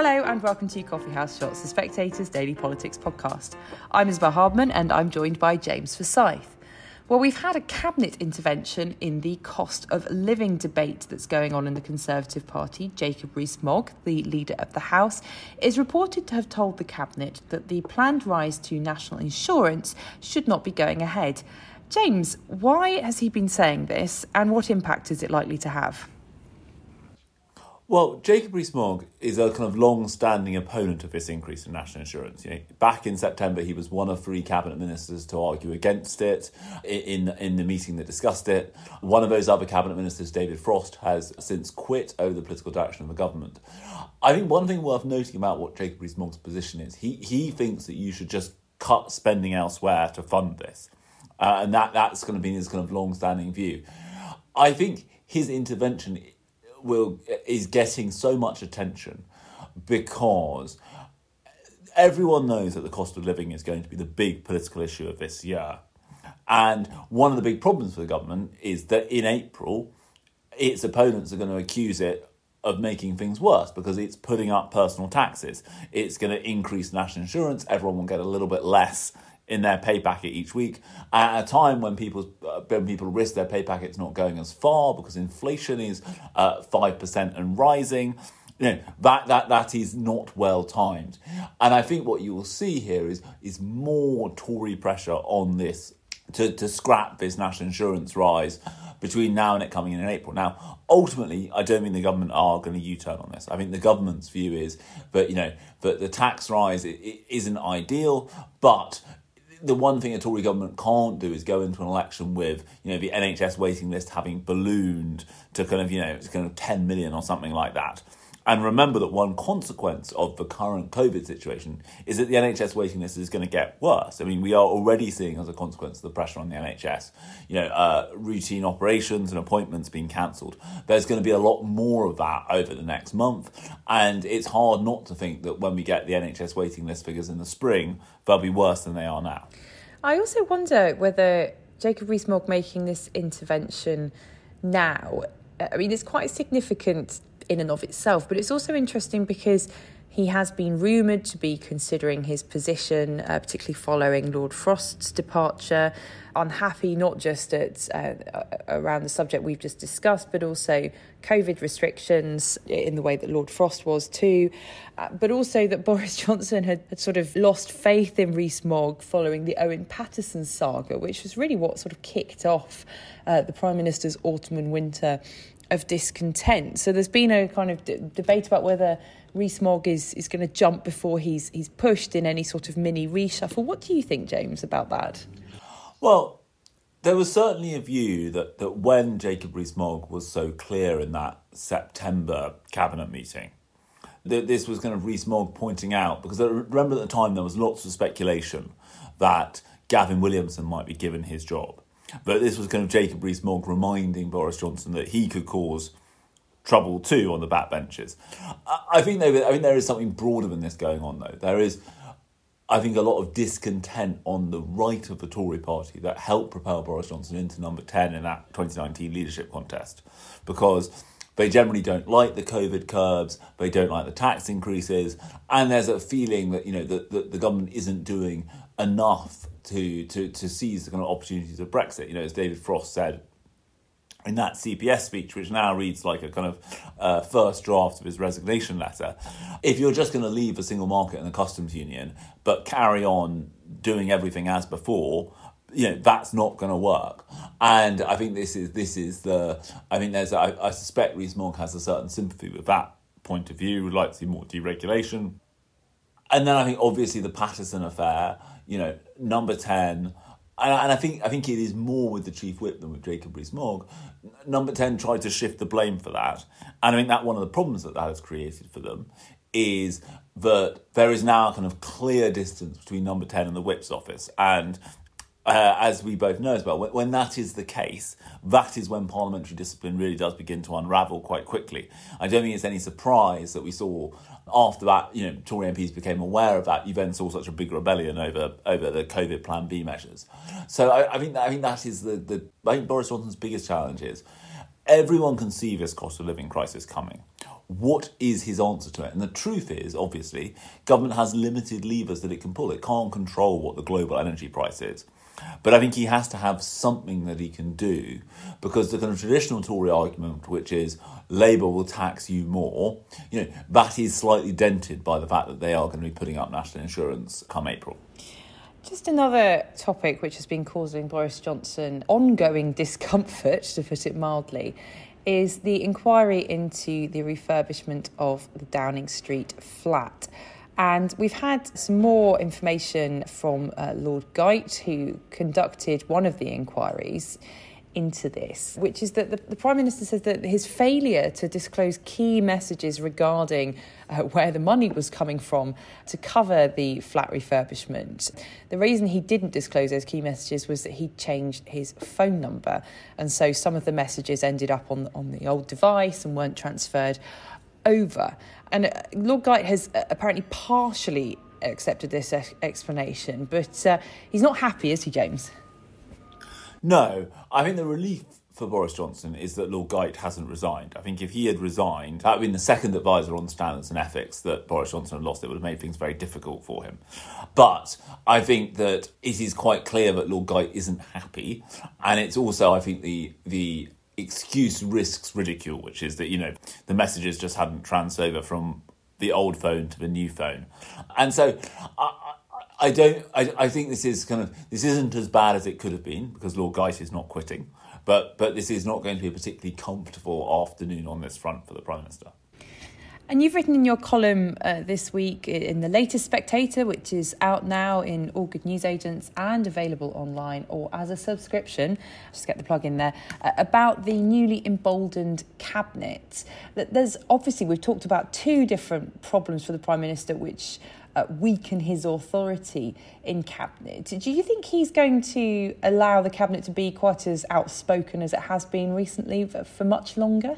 Hello and welcome to Coffee House Shots, the Spectator's daily politics podcast. I'm Isabel Hardman and I'm joined by James Forsyth. Well, we've had a cabinet intervention in the cost of living debate that's going on in the Conservative Party. Jacob Rees-Mogg, the leader of the House, is reported to have told the cabinet that the planned rise to national insurance should not be going ahead. James, why has he been saying this and what impact is it likely to have? Well, Jacob Rees-Mogg is a kind of long-standing opponent of this increase in national insurance. You know, back in September, he was one of three cabinet ministers to argue against it in in the meeting that discussed it. One of those other cabinet ministers, David Frost, has since quit over the political direction of the government. I think one thing worth noting about what Jacob Rees-Mogg's position is, he he thinks that you should just cut spending elsewhere to fund this, uh, and that that's going to be his kind of long-standing view. I think his intervention will is getting so much attention because everyone knows that the cost of living is going to be the big political issue of this year. And one of the big problems for the government is that in April, its opponents are going to accuse it of making things worse because it's putting up personal taxes. It's going to increase national insurance. Everyone will get a little bit less in their pay packet each week at a time when people uh, when people risk their pay packets not going as far because inflation is uh, five percent and rising. You know, that that that is not well timed, and I think what you will see here is is more Tory pressure on this to to scrap this national insurance rise between now and it coming in in April. Now, ultimately, I don't mean the government are going to U-turn on this. I think the government's view is that you know that the tax rise it isn't ideal, but the one thing a Tory government can't do is go into an election with, you know, the NHS waiting list having ballooned to kind of, you know, it's kind of 10 million or something like that. And remember that one consequence of the current COVID situation is that the NHS waiting list is going to get worse. I mean, we are already seeing as a consequence of the pressure on the NHS, you know, uh, routine operations and appointments being cancelled. There's going to be a lot more of that over the next month. And it's hard not to think that when we get the NHS waiting list figures in the spring, they'll be worse than they are now. I also wonder whether Jacob Rees-Mogg making this intervention now, I mean, it's quite significant in and of itself. But it's also interesting because he has been rumoured to be considering his position, uh, particularly following Lord Frost's departure. Unhappy not just at uh, around the subject we've just discussed, but also COVID restrictions in the way that Lord Frost was too, uh, but also that Boris Johnson had, had sort of lost faith in Rees-Mogg following the Owen Paterson saga, which was really what sort of kicked off uh, the Prime Minister's autumn and winter of discontent. So there's been a kind of d- debate about whether Rees-Mogg is, is going to jump before he's he's pushed in any sort of mini reshuffle. What do you think, James, about that? Well, there was certainly a view that, that when Jacob Rees-Mogg was so clear in that September cabinet meeting, that this was kind of Rees-Mogg pointing out, because I remember at the time there was lots of speculation that Gavin Williamson might be given his job. But this was kind of Jacob Rees-Mogg reminding Boris Johnson that he could cause trouble too on the backbenches. I think there, I think there is something broader than this going on though. There is, I think, a lot of discontent on the right of the Tory party that helped propel Boris Johnson into number 10 in that 2019 leadership contest because they generally don't like the COVID curbs, they don't like the tax increases, and there's a feeling that, you know, that, that the government isn't doing enough to, to, to seize the kind of opportunities of Brexit. You know, as David Frost said in that CPS speech, which now reads like a kind of uh, first draft of his resignation letter, if you're just going to leave the single market and the customs union, but carry on doing everything as before, you know that's not going to work. And I think this is this is the. I think there's. I, suspect Rees-Mogg has a certain sympathy with that point of view. Would like to see more deregulation. And then I think obviously the Paterson affair you know, number 10. And, and I think I think it is more with the chief whip than with Jacob Rees-Mogg. Number 10 tried to shift the blame for that. And I think that one of the problems that that has created for them is that there is now a kind of clear distance between number 10 and the whip's office. And uh, as we both know as well, when, when, that is the case, that is when parliamentary discipline really does begin to unravel quite quickly. I don't think it's any surprise that we saw after that, you know, Tory MPs became aware of that. You then saw such a big rebellion over over the COVID Plan B measures. So I, I think I think that is the the I think Boris Johnson's biggest challenge is everyone can see this cost of living crisis coming. What is his answer to it? And the truth is, obviously, government has limited levers that it can pull. It can't control what the global energy price is. But I think he has to have something that he can do because the kind of traditional Tory argument, which is Labour will tax you more, you know, that is slightly dented by the fact that they are going to be putting up national insurance come April. Just another topic which has been causing Boris Johnson ongoing discomfort, to put it mildly, is the inquiry into the refurbishment of the Downing Street flat. And we've had some more information from uh, Lord Geidt, who conducted one of the inquiries into this, which is that the, the, Prime Minister says that his failure to disclose key messages regarding uh, where the money was coming from to cover the flat refurbishment. The reason he didn't disclose those key messages was that he changed his phone number. And so some of the messages ended up on, on the old device and weren't transferred over. And uh, Lord Geidt has uh, apparently partially accepted this explanation, but uh, he's not happy, is he, James? No, I think the relief for Boris Johnson is that Lord Geidt hasn't resigned. I think if he had resigned, that would have been the second advisor on standards and ethics that Boris Johnson had lost. It would have made things very difficult for him. But I think that it is quite clear that Lord Geidt isn't happy, and it's also, I think, the the excuse risks ridicule, which is that, you know, the messages just hadn't transferred over from the old phone to the new phone. And so I, I don't, I, I think this is kind of, this isn't as bad as it could have been because Lord Geidt is not quitting. But, but this is not going to be a particularly comfortable afternoon on this front for the Prime Minister. And you've written in your column uh, this week in the latest Spectator, which is out now in all good newsagents and available online or as a subscription, just get the plug in there, uh, about the newly emboldened cabinet. That there's obviously, we've talked about two different problems for the Prime Minister, which uh, weaken his authority in cabinet. Do you think he's going to allow the cabinet to be quite as outspoken as it has been recently for, for much longer?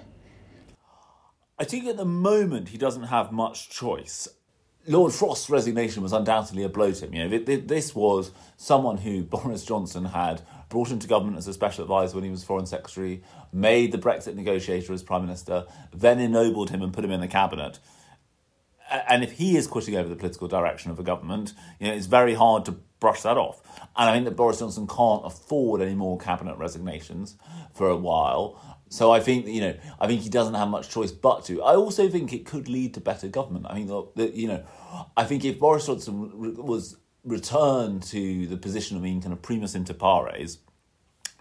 I think at the moment he doesn't have much choice. Lord Frost's resignation was undoubtedly a blow to him. You know, this was someone who Boris Johnson had brought into government as a special advisor when he was foreign secretary, made the Brexit negotiator as prime minister, then ennobled him and put him in the cabinet. And if he is quitting over the political direction of the government, you know, it's very hard to brush that off. And I think that Boris Johnson can't afford any more cabinet resignations for a while. So I think you know, I think he doesn't have much choice but to. I also think it could lead to better government. I mean, that you know, I think if Boris Johnson was returned to the position of being kind of primus inter pares,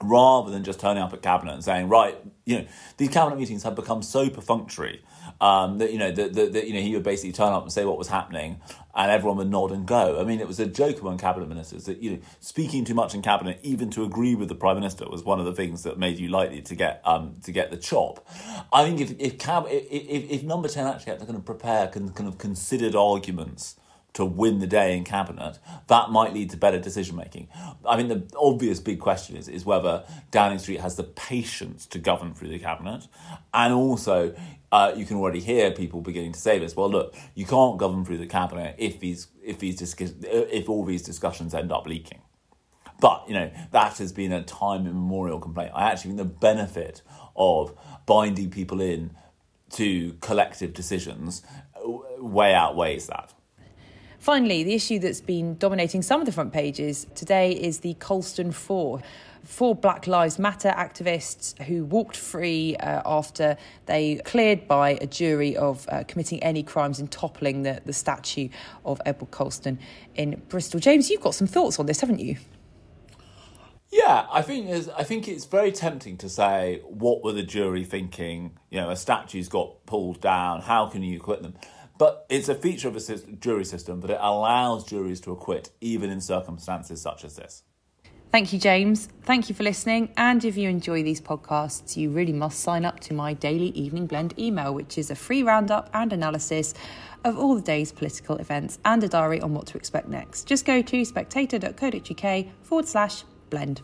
rather than just turning up at cabinet and saying, right, you know, these cabinet meetings have become so perfunctory um, that you know that, that, you know he would basically turn up and say what was happening, and everyone would nod and go. I mean, it was a joke among cabinet ministers that you know speaking too much in cabinet, even to agree with the prime minister, was one of the things that made you likely to get um, to get the chop. I think if if, cab, if, if, if number ten actually had to kind of prepare kind of considered arguments to win the day in cabinet, that might lead to better decision making. I mean, the obvious big question is is whether Downing Street has the patience to govern through the cabinet, and also uh, you can already hear people beginning to say this. Well, look, you can't govern through the cabinet if these if these if all these discussions end up leaking. But you know that has been a time immemorial complaint. I actually think the benefit of binding people in to collective decisions way outweighs that. Finally, the issue that's been dominating some of the front pages today is the Colston Four. Four Black Lives Matter activists who walked free uh, after they cleared by a jury of uh, committing any crimes in toppling the, the statue of Edward Colston in Bristol. James, you've got some thoughts on this, haven't you? Yeah, I think I think it's very tempting to say, what were the jury thinking? You know, a statue's got pulled down. How can you acquit them? But it's a feature of a jury system that it allows juries to acquit even in circumstances such as this. Thank you, James. Thank you for listening. And if you enjoy these podcasts, you really must sign up to my daily Evening Blend email, which is a free roundup and analysis of all the day's political events and a diary on what to expect next. Just go to spectator.co.uk forward slash blend.